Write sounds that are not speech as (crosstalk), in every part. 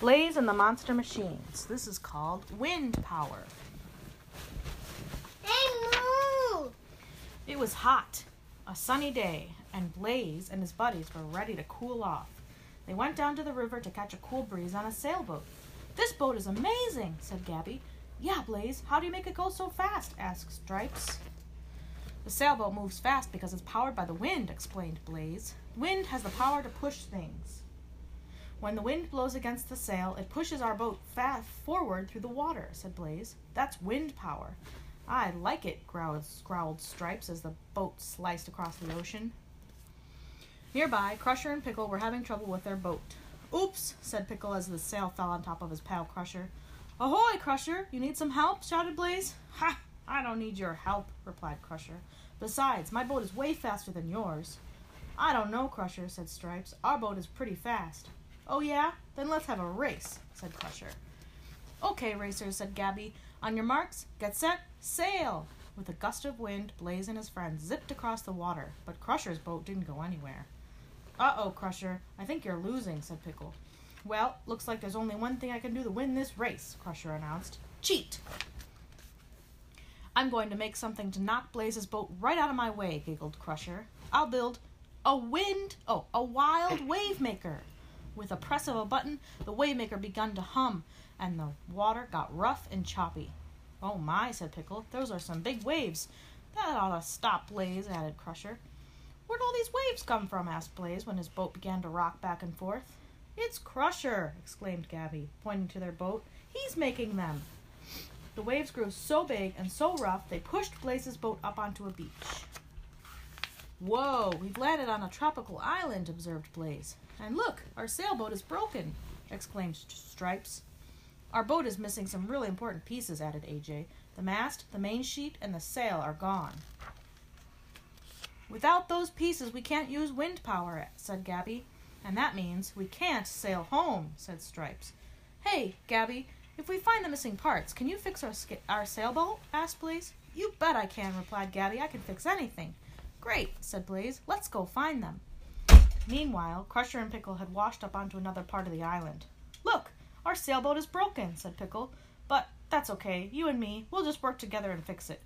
Blaze and the Monster Machines. This is called Wind Power. Hey, move! It was hot, a sunny day, and Blaze and his buddies were ready to cool off. They went down to the river to catch a cool breeze on a sailboat. This boat is amazing, said Gabby. Yeah, Blaze, how do you make it go so fast? asked Stripes. The sailboat moves fast because it's powered by the wind, explained Blaze. Wind has the power to push things. When the wind blows against the sail, it pushes our boat fast forward through the water, said Blaze. That's wind power. I like it, growled, growled Stripes as the boat sliced across the ocean. Nearby, Crusher and Pickle were having trouble with their boat. Oops, said Pickle as the sail fell on top of his pal Crusher. Ahoy, Crusher! You need some help? shouted Blaze. Ha! I don't need your help, replied Crusher. Besides, my boat is way faster than yours. I don't know, Crusher, said Stripes. Our boat is pretty fast. Oh, yeah? Then let's have a race, said Crusher. Okay, racers, said Gabby. On your marks, get set, sail! With a gust of wind, Blaze and his friends zipped across the water, but Crusher's boat didn't go anywhere. Uh oh, Crusher, I think you're losing, said Pickle. Well, looks like there's only one thing I can do to win this race, Crusher announced. Cheat! I'm going to make something to knock Blaze's boat right out of my way, giggled Crusher. I'll build a wind, oh, a wild wave maker. With a press of a button, the wave maker began to hum, and the water got rough and choppy. Oh my, said Pickle, those are some big waves. That ought to stop Blaze, added Crusher. Where'd all these waves come from? asked Blaze when his boat began to rock back and forth. It's Crusher, exclaimed Gabby, pointing to their boat. He's making them. The waves grew so big and so rough they pushed Blaze's boat up onto a beach. Whoa, we've landed on a tropical island, observed Blaze. And look, our sailboat is broken, exclaimed Stripes. Our boat is missing some really important pieces, added AJ. The mast, the main sheet, and the sail are gone. Without those pieces, we can't use wind power, said Gabby. And that means we can't sail home, said Stripes. Hey, Gabby, if we find the missing parts, can you fix our, our sailboat? asked Blaze. You bet I can, replied Gabby. I can fix anything. Great, said Blaze. Let's go find them. Meanwhile, Crusher and Pickle had washed up onto another part of the island. Look, our sailboat is broken, said Pickle. But that's okay. You and me, we'll just work together and fix it.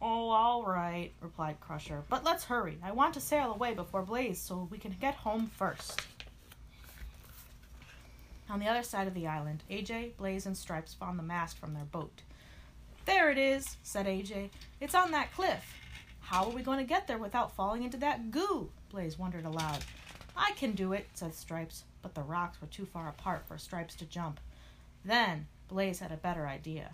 Oh, all right, replied Crusher. But let's hurry. I want to sail away before Blaze so we can get home first. On the other side of the island, AJ, Blaze, and Stripes found the mast from their boat. There it is, said AJ. It's on that cliff. How are we going to get there without falling into that goo? Blaze wondered aloud. I can do it, said Stripes, but the rocks were too far apart for Stripes to jump. Then Blaze had a better idea.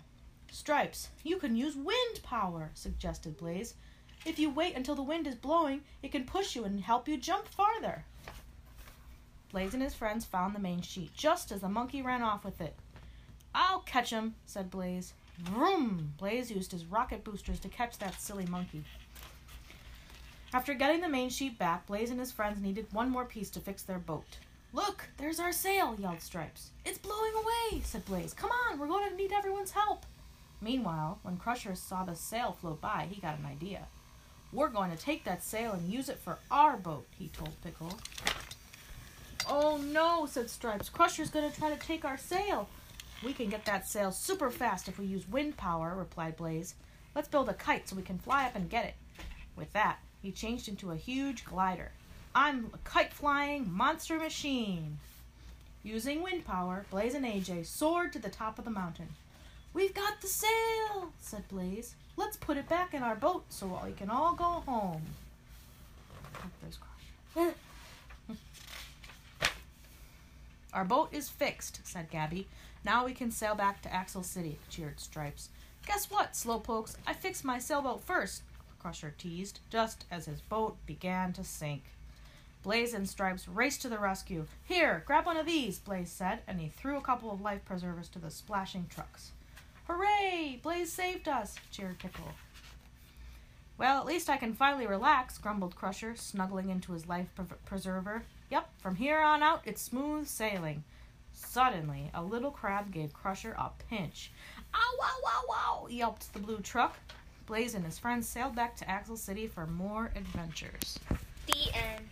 Stripes, you can use wind power, suggested Blaze. If you wait until the wind is blowing, it can push you and help you jump farther. Blaze and his friends found the main sheet just as the monkey ran off with it. I'll catch him, said Blaze. Vroom! Blaze used his rocket boosters to catch that silly monkey. After getting the main sheet back, Blaze and his friends needed one more piece to fix their boat. Look, there's our sail, yelled Stripes. It's blowing away, said Blaze. Come on, we're going to need everyone's help. Meanwhile, when Crusher saw the sail float by, he got an idea. We're going to take that sail and use it for our boat, he told Pickle. Oh no, said Stripes. Crusher's going to try to take our sail. We can get that sail super fast if we use wind power, replied Blaze. Let's build a kite so we can fly up and get it. With that, he changed into a huge glider. I'm a kite flying monster machine. Using wind power, Blaze and AJ soared to the top of the mountain. We've got the sail, said Blaze. Let's put it back in our boat so we can all go home. (laughs) Our boat is fixed, said Gabby. Now we can sail back to Axle City, cheered Stripes. Guess what, slowpokes? I fixed my sailboat first, Crusher teased, just as his boat began to sink. Blaze and Stripes raced to the rescue. Here, grab one of these, Blaze said, and he threw a couple of life preservers to the splashing trucks. Hooray! Blaze saved us, cheered Pickle. Well, at least I can finally relax, grumbled Crusher, snuggling into his life pre- preserver. Yep, from here on out, it's smooth sailing. Suddenly, a little crab gave Crusher a pinch. Ow, ow, ow, ow, yelped the blue truck. Blaze and his friends sailed back to Axle City for more adventures. The end.